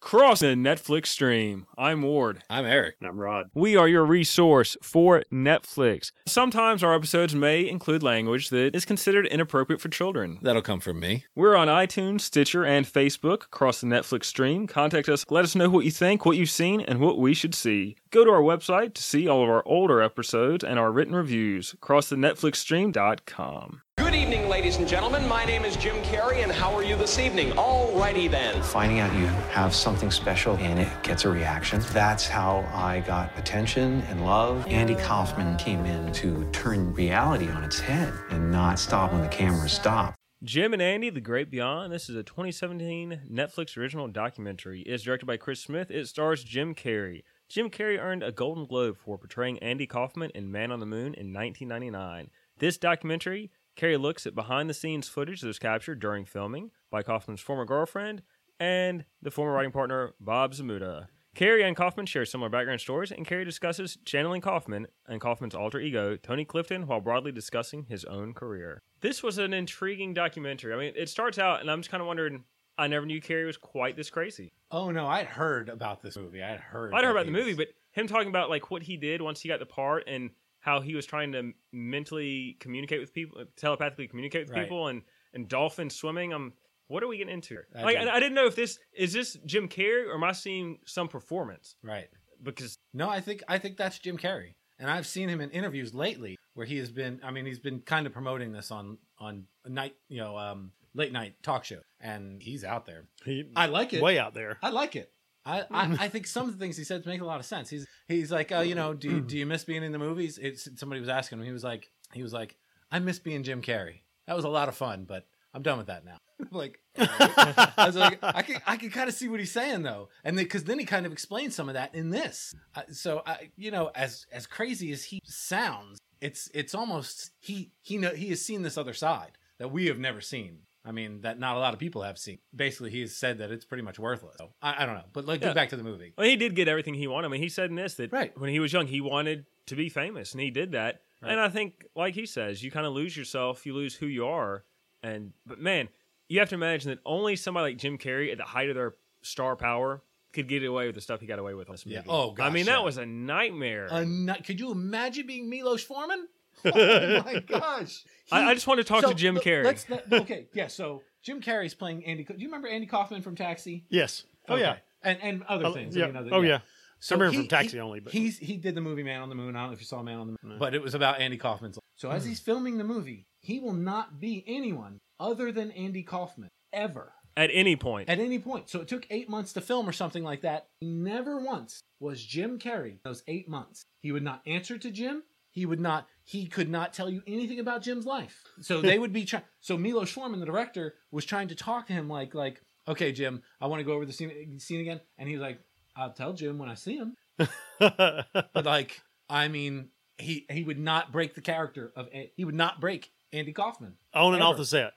Cross the Netflix stream. I'm Ward. I'm Eric. And I'm Rod. We are your resource for Netflix. Sometimes our episodes may include language that is considered inappropriate for children. That'll come from me. We're on iTunes, Stitcher, and Facebook across the Netflix stream. Contact us, let us know what you think, what you've seen, and what we should see. Go to our website to see all of our older episodes and our written reviews across the netflixstream.com. Good evening, ladies and gentlemen. My name is Jim Carrey, and how are you this evening? All righty then. Finding out you have something special and it gets a reaction. That's how I got attention and love. Andy Kaufman came in to turn reality on its head and not stop when the cameras stop. Jim and Andy, The Great Beyond. This is a 2017 Netflix original documentary. It's directed by Chris Smith. It stars Jim Carrey. Jim Carrey earned a Golden Globe for portraying Andy Kaufman in Man on the Moon in 1999. This documentary Carrey looks at behind the scenes footage that was captured during filming by Kaufman's former girlfriend and the former writing partner Bob Zmuda. Carrey and Kaufman share similar background stories, and Carrey discusses channeling Kaufman and Kaufman's alter ego, Tony Clifton, while broadly discussing his own career. This was an intriguing documentary. I mean, it starts out, and I'm just kind of wondering. I never knew Carrey was quite this crazy. Oh no, I'd heard about this movie. I'd heard. I'd heard about the movie, but him talking about like what he did once he got the part and how he was trying to mentally communicate with people, telepathically communicate with Right. people, and and dolphin swimming. I'm what are we getting into? here? I Like, don't- I, I didn't know if this is this Jim Carrey or am I seeing some performance? right. Because No, I think I think that's Jim Carrey, and I've seen him in interviews lately where he has been. I mean, he's been kind of promoting this on on a night, you know, um, late night talk show, and he's out there. He, I like it. way out there. I like it. I, I, I think some of the things he said make a lot of sense. He's he's like, uh, you know, do you, do you miss being in the movies? It's, somebody was asking him. He was like, he was like, I miss being Jim Carrey. That was a lot of fun, but I'm done with that now. like, I was like, I can I can kind of see what he's saying though, and because then, he kind of explains some of that in this. Uh, so I, you know, as as crazy as he sounds, it's it's almost he he know he has seen this other side that we have never seen. I mean, that not a lot of people have seen. Basically, he has said that it's pretty much worthless. So, I, I don't know, but like, Yeah. get back to the movie. well, he did get everything he wanted. I mean, he said in this that Right. when he was young, he wanted to be famous, and he did that. Right. And I think, like he says, you kind of lose yourself, you lose who you are, and but man, you have to imagine that only somebody like Jim Carrey at the height of their star power could get away with the stuff he got away with on this movie. Yeah. Oh, I mean, gosh, that yeah. was a nightmare. A nut- could you imagine being Milos Forman? Oh my gosh! I, I just want to talk So, to Jim Carrey. Let's, let- okay, yeah. So Jim Carrey's playing Andy. Do you remember Andy Kaufman from Taxi? Yes. Oh yeah. And and other Oh, things. I yeah. mean, other- oh yeah. So I remember he- from Taxi he- only, but he's he did the movie Man on the Moon. I don't know if you saw Man on the Moon, but it was about Andy Kaufman's. life. So as he's filming the movie, he will not be anyone other than Andy Kaufman ever at any point. at any point. So it took eight months to film or something like that. Never once was Jim Carrey those eight months. He would not answer to Jim. He would not. He could not tell you anything about Jim's life. So they would be trying. So Milo Forman, the director, was trying to talk to him like, like, okay, Jim, I want to go over the scene, scene again, and he's like, I'll tell Jim when I see him. But like, I mean, he he would not break the character of. He would not break Andy Kaufman. on and off the set.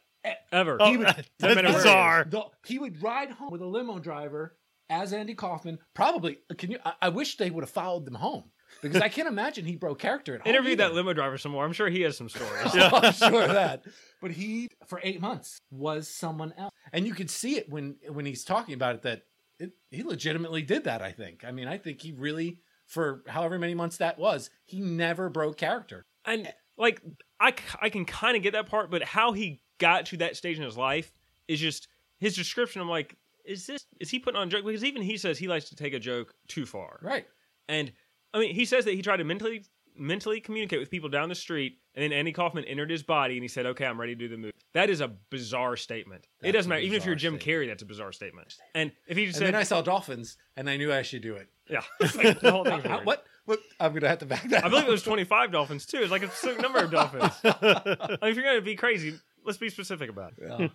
Ever. Oh, He would- oh, that's no matter where it bizarre. The- he would ride home with a limo driver as Andy Kaufman. Probably, can you? I, I wish they would have followed them home because I can't imagine he broke character at home. Interview that limo driver some more. I'm sure he has some stories. Oh, I'm sure of that. But he, for eight months, was someone else, and you could see it when when he's talking about it that it, he legitimately did that. I think. I mean, I think he really, for however many months that was, he never broke character. And like I I can kind of get that part, but how he got to that stage in his life is just his description. I'm like, is this is he putting on a joke? Because even he says he likes to take a joke too far. Right. And I mean, he says that he tried to mentally mentally communicate with people down the street, and then Andy Kaufman entered his body, and he said, "Okay, I'm ready to do the movie." That is a bizarre statement. it doesn't matter, even if you're Jim statement. Carrey, that's a bizarre statement. And if he just And said, then I saw dolphins, and I knew I should do it. "Yeah," like the whole weird. what? What? I'm gonna have to back that. Up. I believe it was 25 dolphins too. It's like a specific number of dolphins. I mean, if you're gonna be crazy, let's be specific about it. Yeah.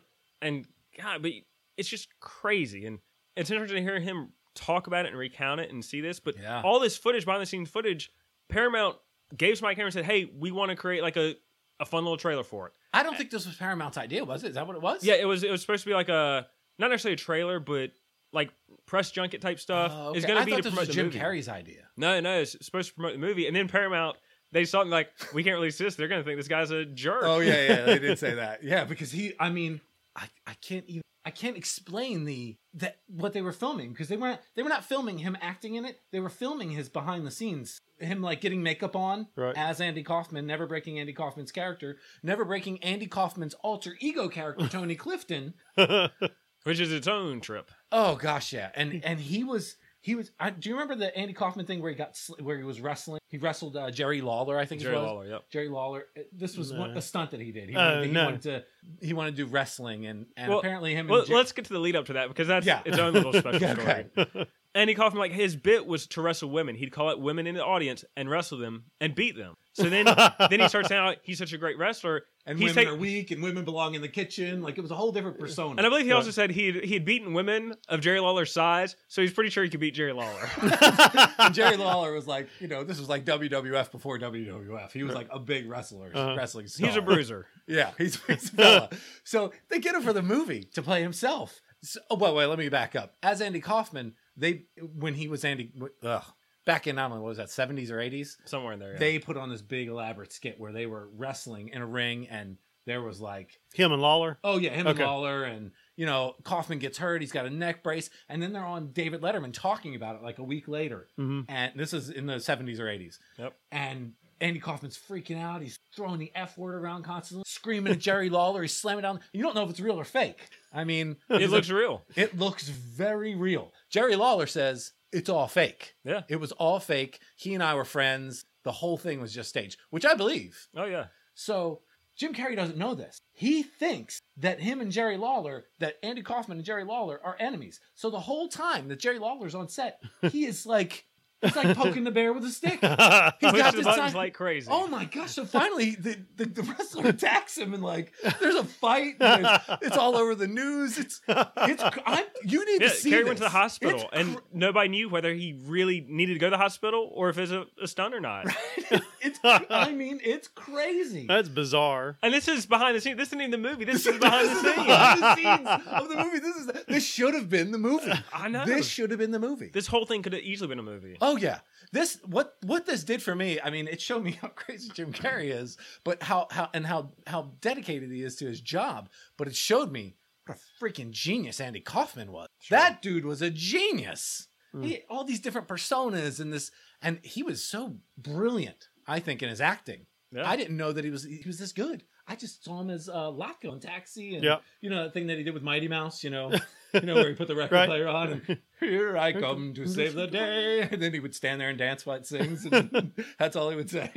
And God, but it's just crazy, and it's interesting to hear him talk about it and recount it and see this. But Yeah. all this footage, behind the scenes footage, Paramount gave Mike Cameron and said, "Hey, we want to create like a a fun little trailer for it." I don't think this was Paramount's idea, was it? Is that what it was? Yeah, it was. It was supposed to be like a not necessarily a trailer, but like press junket type stuff. Oh, It's gonna be to promote Jim movie. Carrey's idea. No, no, it's supposed to promote the movie, and then Paramount they saw like, "We can't release this. They're gonna think this guy's a jerk." Oh yeah, yeah, they did say that. Yeah, because he. I mean, I, I can't even. I can't explain the that what they were filming because they weren't they were not filming him acting in it. They were filming his behind the scenes, him like getting makeup on Right. as Andy Kaufman, never breaking Andy Kaufman's character, never breaking Andy Kaufman's alter ego character Tony Clifton. Which is its own trip. Oh gosh, yeah, and and he was he was. I, do you remember the Andy Kaufman thing where he got sl- where he was wrestling? He wrestled uh, Jerry Lawler, I think. it Jerry was. Lawler, yep. Jerry Lawler. Uh, This was one, a stunt that he did. He, Uh, wanted, to, he no. wanted to he wanted to do wrestling, and and Well, apparently him. Well, and Jer- let's get to the lead up to that because that's Yeah. its own little special Okay. story. Andy Kaufman, like his bit was to wrestle women. He'd call out women in the audience and wrestle them and beat them. So then, then he starts saying how he's such a great wrestler. and he's women take- are weak, and women belong in the kitchen. Like it was a whole different persona. and I believe he also said he he had beaten women of Jerry Lawler's size, so he's pretty sure he could beat Jerry Lawler. and Jerry Lawler was like, you know, this was like WWF before WWF. He was like a big wrestler, Uh-huh. wrestling star. he's a bruiser. Yeah, he's, he's a fella. so they get him for the movie to play himself. So, oh, wait, wait, let me back up. As Andy Kaufman, they when he was Andy, ugh, back in I don't know what was that seventies or eighties, Somewhere in there. Yeah. they put on this big elaborate skit where they were wrestling in a ring, and there was like, Him and Lawler. oh yeah, him Okay. and Lawler, and you know Kaufman gets hurt, he's got a neck brace, and then they're on David Letterman talking about it like a week later, Mhm. and this is in the seventies or eighties, Yep. and Andy Kaufman's freaking out. He's throwing the F word around constantly, screaming at Jerry Lawler. He's slamming down. You don't know if it's real or fake. I mean, It looks real. it looks very real. Jerry Lawler says it's all fake. Yeah. It was all fake. He and I were friends. The whole thing was just staged, which I believe. Oh yeah. So Jim Carrey doesn't know this. He thinks that him and Jerry Lawler, that Andy Kaufman and Jerry Lawler are enemies. So the whole time that Jerry Lawler's on set, he is like, he's like poking the bear with a stick. He's Push got the this buttons time- like crazy. Oh my gosh! So finally, the, the, the wrestler attacks him, and like, there's a fight. and there's- it's all over the news. It's it's. I'm, you need Yeah, to see. Carrey went to the hospital, It's and cr- nobody knew whether he really needed to go to the hospital or if it's a, a stunt or not. it's. I mean, it's crazy. That's bizarre. And this is behind the scenes. This isn't even the movie. This is behind the This is scenes. behind the scenes of the movie. This is this should have been the movie. I know. This should have been the movie. This whole thing could have easily been a movie. Oh Oh, yeah. This what what this did for me, I mean, it showed me how crazy Jim Carrey is, but how how and how how dedicated he is to his job, but it showed me what a freaking genius Andy Kaufman was. That dude was a genius. Hmm. He all these different personas and this and he was so brilliant, I think, in his acting. Yeah. I didn't know that he was he was this good. I just saw him as uh, Latka in Taxi, and Yeah. you know that thing that he did with Mighty Mouse. You know, you know where he put the record Right. player on and here I come to save the day, and then he would stand there and dance while it sings, and that's all he would say.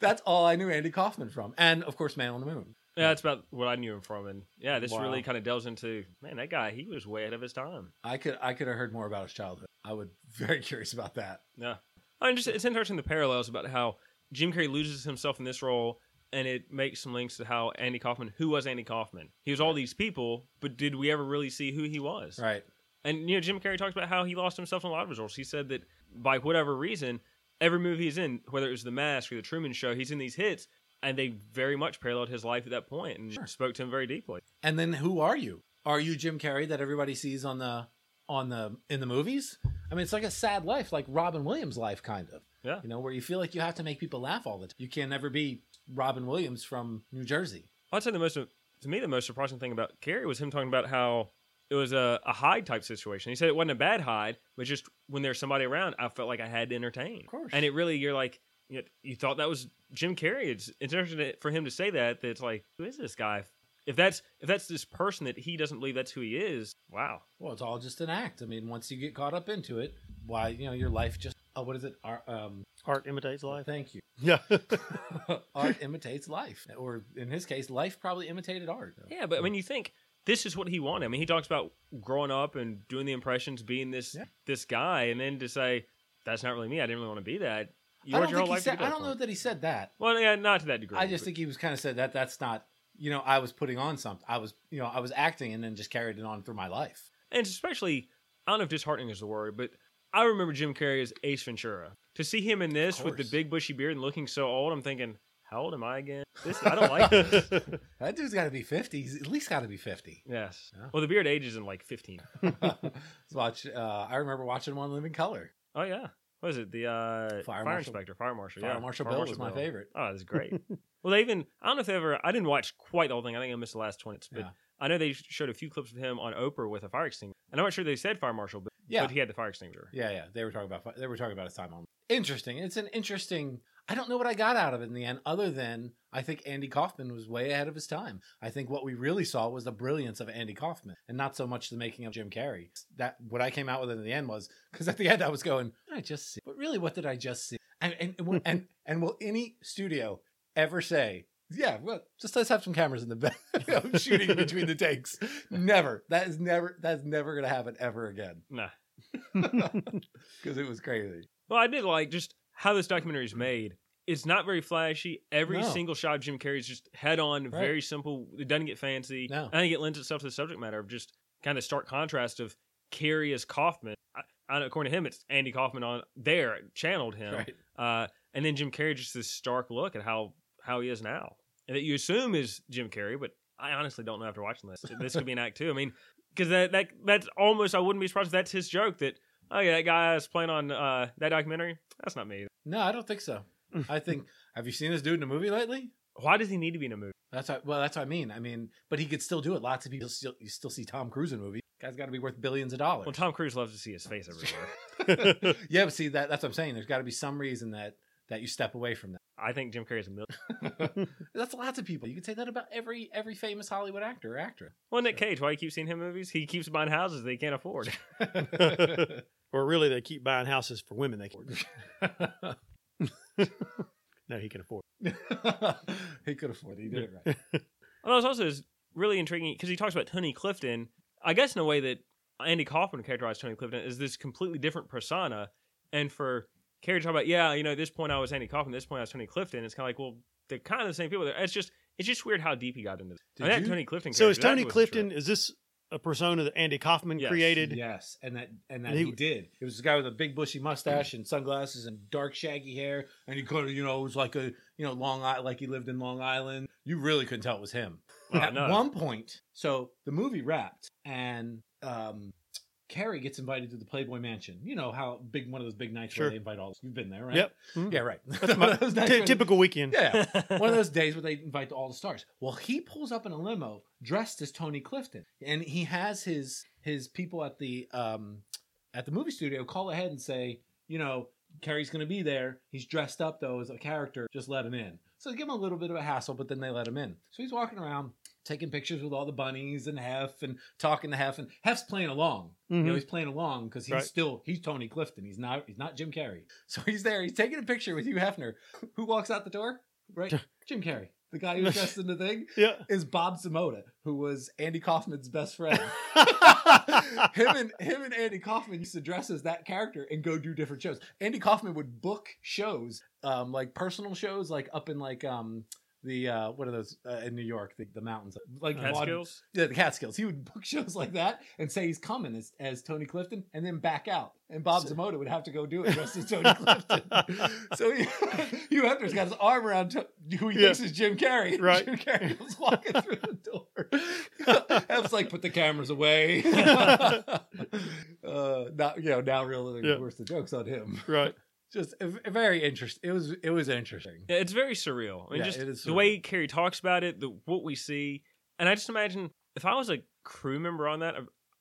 That's all I knew Andy Kaufman from, and of course, Man on the Moon. Yeah, that's about what I knew him from. And yeah, this Wow. really kind of delves into man, that guy, he was way ahead of his time. I could I could have heard more about his childhood. I would very curious about that. Yeah. I mean, just it's interesting the parallels about how Jim Carrey loses himself in this role, and it makes some links to how Andy Kaufman, who was Andy Kaufman, he was all these people, but did we ever really see who he was? Right. And you know, Jim Carrey talks about how he lost himself in a lot of his roles. He said that by whatever reason, every movie he's in, whether it was The Mask or The Truman Show, he's in these hits, and they very much paralleled his life at that point and spoke to him very deeply. And then who are you? Are you Jim Carrey that everybody sees on the on the in the movies? I mean, it's like a sad life, like Robin Williams' life, kind of. Yeah. You know, where you feel like you have to make people laugh all the time. You can never be Robin Williams from New Jersey. I'd say the most to me the most surprising thing about Carrey was him talking about how it was a, a hide type situation. He said it wasn't a bad hide, but just when there's somebody around, I felt like I had to entertain. Of course. And it really, you're like, you, you thought that was Jim Carrey. It's, it's interesting for him to say that. That it's like, who is this guy? If that's if that's this person that he doesn't believe that's who he is, wow. Well, it's all just an act. I mean, once you get caught up into it, why you know your life just oh, what is it? Ar- um, Art imitates life. thank you. Yeah. art imitates life, or in his case, life probably imitated art. Yeah, but I mean, you think this is what he wanted. I mean, he talks about growing up and doing the impressions, being this Yeah. this guy, and then to say that's not really me. I didn't really want to be that. You I don't your think whole he life. said. get I don't know that he said that. Well, yeah, not to that degree. I just but- think he was kind of said that that's not. You know, I was putting on something. I was, you know, I was acting and then just carried it on through my life. and especially, I don't know if disheartening is the word, but I remember Jim Carrey as Ace Ventura. To see him in this with the big bushy beard and looking so old, I'm thinking, how old am I again? This I don't like this. That dude's got to be fifty. He's at least got to be fifty. Yes. Yeah. Well, the beard ages in like 15. Watch. Uh, I remember watching In Living Color. Oh yeah. What is it? The uh, Fire fire, Marshal- inspector, fire marshal. Fire yeah, Marshal Fire Bill was my favorite. Oh, that's great. well, they even I don't know if they ever. I didn't watch quite the whole thing. I think I missed the last 20 minutes, but Yeah. I know they showed a few clips of him on Oprah with a fire extinguisher, and I'm not sure they said fire marshal, but, Yeah. but he had the fire extinguisher. Yeah, yeah. They were talking about they were talking about his time on. Interesting. It's an interesting. I don't know what I got out of it in the end, other than I think Andy Kaufman was way ahead of his time. I think what we really saw was the brilliance of Andy Kaufman, and not so much the making of Jim Carrey. That what I came out with in the end was because at the end I was going, "What did I just see, but really, what did I just see? And and and, and, and will any studio ever say? Yeah, well, just let's have some cameras in the back you know, shooting between the takes. Never. That is never. That's never going to happen ever again Nah. because it was crazy. Well, I did like just how this documentary is made. It's not very flashy. Every No. single shot of Jim Carrey is just head on, Right. very simple. It doesn't get fancy. No. I think it lends itself to the subject matter of just kind of stark contrast of Carrey as Kaufman. I, I, know, according to him, it's Andy Kaufman on there channeled him, Right. uh, and then Jim Carrey just this stark look at how how he is now, that you assume is Jim Carrey, but I honestly don't know after watching this. This could be an act two. I mean, because that that that's almost I wouldn't be surprised if that's his joke that oh yeah that guy is playing on uh, that documentary. That's not me. No, I don't think so. I think. Have you seen this dude in a movie lately? Why does he need to be in a movie? That's what, well, that's what I mean. I mean, but he could still do it. Lots of people still you still see Tom Cruise in movies. Guy's got to be worth billions of dollars. Well, Tom Cruise loves to see his face everywhere. yeah, but see that that's what I'm saying. There's got to be some reason that that you step away from that. I think Jim Carrey's a million. that. that's lots of people. You can say that about every every famous Hollywood actor or actress. Well, Nick Cage, why do you keep seeing him movies? He keeps buying houses they can't afford. or really, they keep buying houses for women they can't afford. No, he can afford. he could afford it. He did it right. Well, it's also is really intriguing because he talks about Tony Clifton. I guess in a way that Andy Kaufman characterized Tony Clifton is this completely different persona, and for Carrey to talk about, yeah, you know, at this point I was Andy Kaufman, at this point I was Tony Clifton. It's kind of like, well, they're kind of the same people. It's just, it's just weird how deep he got into this. Did I mean, that Tony Clifton. So is Tony Clifton? sure. Is this a persona that Andy Kaufman Yes. created? Yes, and that and that And he, he- did. It was a guy with a big bushy mustache and sunglasses and dark shaggy hair, and he could, you know, it was like a you know Long Island, like he lived in Long Island. You really couldn't tell it was him. Oh, At no. one point, so the movie wrapped, and um, Carrey gets invited to the Playboy Mansion. You know how big one of those big nights Sure. where they invite all. You've been there, right? Yep. Mhm. Yeah, right. That's my Those nights ty- where- typical weekend. Yeah, one of those days where they invite all the stars. Well, he pulls up in a limo dressed as Tony Clifton, and he has his his people at the um at the movie studio call ahead and say, you know, Carrey's going to be there. He's dressed up though as a character. Just let him in. So they give him a little bit of a hassle, but then they let him in. So he's walking around taking pictures with all the bunnies and Hef and talking to Hef and Hef's playing along. You know, Mhm. he's playing along because he's Right. still he's Tony Clifton. He's not he's not Jim Carrey. So he's there. He's taking a picture with Hugh Hefner. Who walks out the door? Right, Jim Carrey. The guy who dressed in the thing Yeah. is Bob Zmuda, who was Andy Kaufman's best friend. him and him and Andy Kaufman used to dress as that character and go do different shows. Andy Kaufman would book shows, um, like personal shows, like up in like um the uh what are those uh, in New York, the, the mountains, like Catskills? yeah, the Catskills. He would book shows like that and say he's coming as, as Tony Clifton and then back out. And Bob Zmuda would have to go do it dressed as Tony Clifton. so he, Hugh Hefner's got his arm around who he Yeah. thinks is Jim Carrey. Right. Jim Carrey was walking through the door. Hef's like, put the cameras away. uh, not, you know, now really Yeah. worse the joke's on him. right. Just very interesting. It was, it was interesting. Yeah, it's very surreal. I mean, Yeah, just it is the way Carrey talks about it, the what we see, and I just imagine if I was a crew member on that,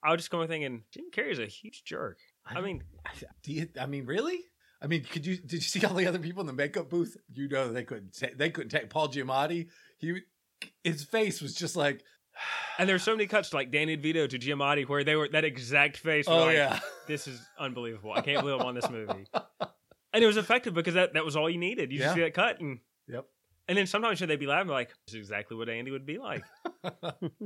I would just go thinking Jim Carrey's a huge jerk. I mean, Do you, I mean, really? I mean, could you did you see all the other people in the makeup booth? You know, they couldn't ta- they couldn't take Paul Giamatti. He his face was just like, and there's so many cuts to like Danny DeVito to Giamatti where they were that exact face. oh like, yeah, this is unbelievable. I can't believe I'm on this movie. And it was effective because that, that was all you needed. You just Yeah. see that cut and yep. and then sometimes should they be laughing like this is exactly what Andy would be like.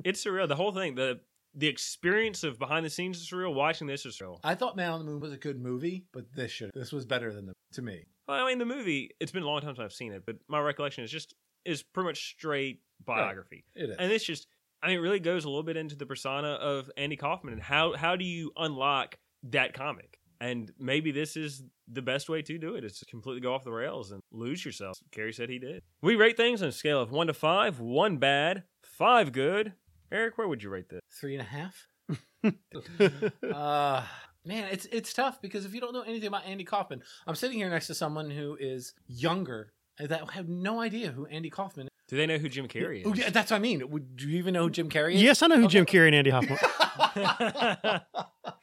it's surreal. The whole thing, the the experience of behind the scenes is surreal. Watching this is surreal. I thought Man on the Moon was a good movie, but this should this was better than the to me. Well, I mean, the movie. It's been a long time since I've seen it, but my recollection is just is pretty much straight biography, It is. and it's just. I mean, it really goes a little bit into the persona of Andy Kaufman and how how do you unlock that comic? And maybe this is the best way to do it. it. Is to completely go off the rails and lose yourself. Carrey said he did. We rate things on a scale of one to five. One bad, five good. Eric, where would you rate this? Three and a half. uh man, it's it's tough because if you don't know anything about Andy Kaufman, I'm sitting here next to someone who is younger that have no idea who Andy Kaufman is. Do they know who Jim Carrey is? Oh, yeah, that's what I mean. Would, do you even know who Jim Carrey is? Yes, I know who Jim Carrey and Andy Hoffman.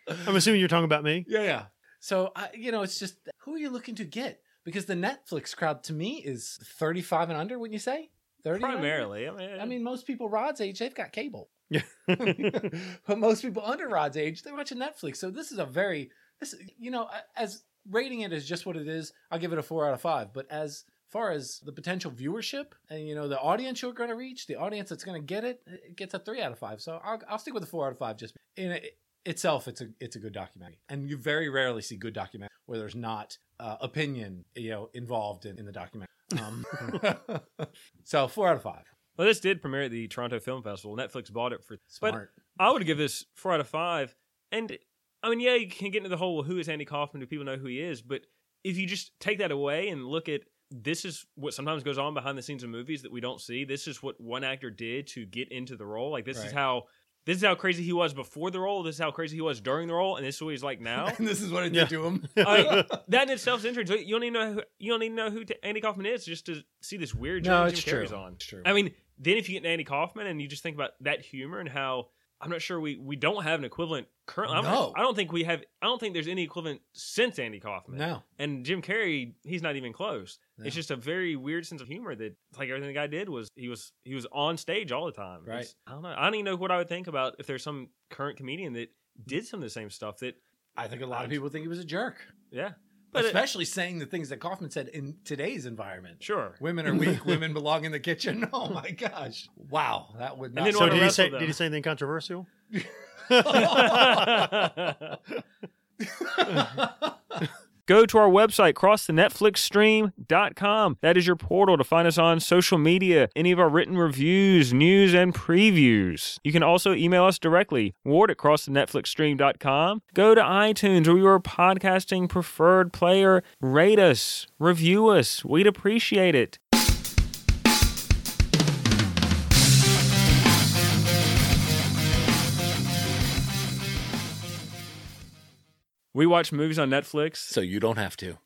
I'm assuming you're talking about me. Yeah, yeah. So I, you know, it's just who are you looking to get? Because the Netflix crowd to me is 35 and under. Wouldn't you say? 30? Primarily, I mean, I mean, most people Rod's age, they've got cable. Yeah. but most people under Rod's age, they're watching Netflix. So this is a very this you know, as rating it as just what it is, I'll give it a four out of five. But as far as the potential viewership and you know the audience you're going to reach, the audience that's going to get it, it gets a three out of five. So I'll, I'll stick with a four out of five. Just in it, itself, it's a it's a good documentary, and you very rarely see good documentary where there's not uh, opinion you know involved in, in the documentary. Um, so four out of five. well, this did premiere at the Toronto Film Festival. Netflix bought it for. Smart. But I would give this four out of five. And I mean, yeah, you can get into the whole who is Andy Kaufman? Do people know who he is? But if you just take that away and look at this is what sometimes goes on behind the scenes of movies that we don't see. This is what one actor did to get into the role. Like this is how this is how crazy he was before the role. This is how crazy he was during the role, and this is what he's like now. and this is what it Yeah. did to him. I, that in itself is interesting. You don't even know who, you don't even know who Andy Kaufman is just to see this weird No, journey it's Jim Carrey's true. on. It's true. I mean, then if you get Andy Kaufman and you just think about that humor and how I'm not sure we we don't have an equivalent currently. No. I don't think we have. I don't think there's any equivalent since Andy Kaufman. no. And Jim Carrey, he's not even close. No. It's just a very weird sense of humor that like everything the guy did was he was he was on stage all the time. Right. It's- I don't know. I don't even know what I would think about if there's some current comedian that did some of the same stuff that I think a lot of people think he was a jerk. yeah. But it- Especially saying the things that Kaufman said in today's environment. sure. Women are weak, women belong in the kitchen. Oh my gosh. Wow. That would not So did he say? them. Did he say anything controversial? Go to our website, crossthenetflixstream.com. That is your portal to find us on social media, any of our written reviews, news, and previews. You can also email us directly, ward at crossthenetflixstream.com. Go to iTunes or your podcasting preferred player. Rate us, review us. We'd appreciate it. We watch movies on Netflix so you don't have to.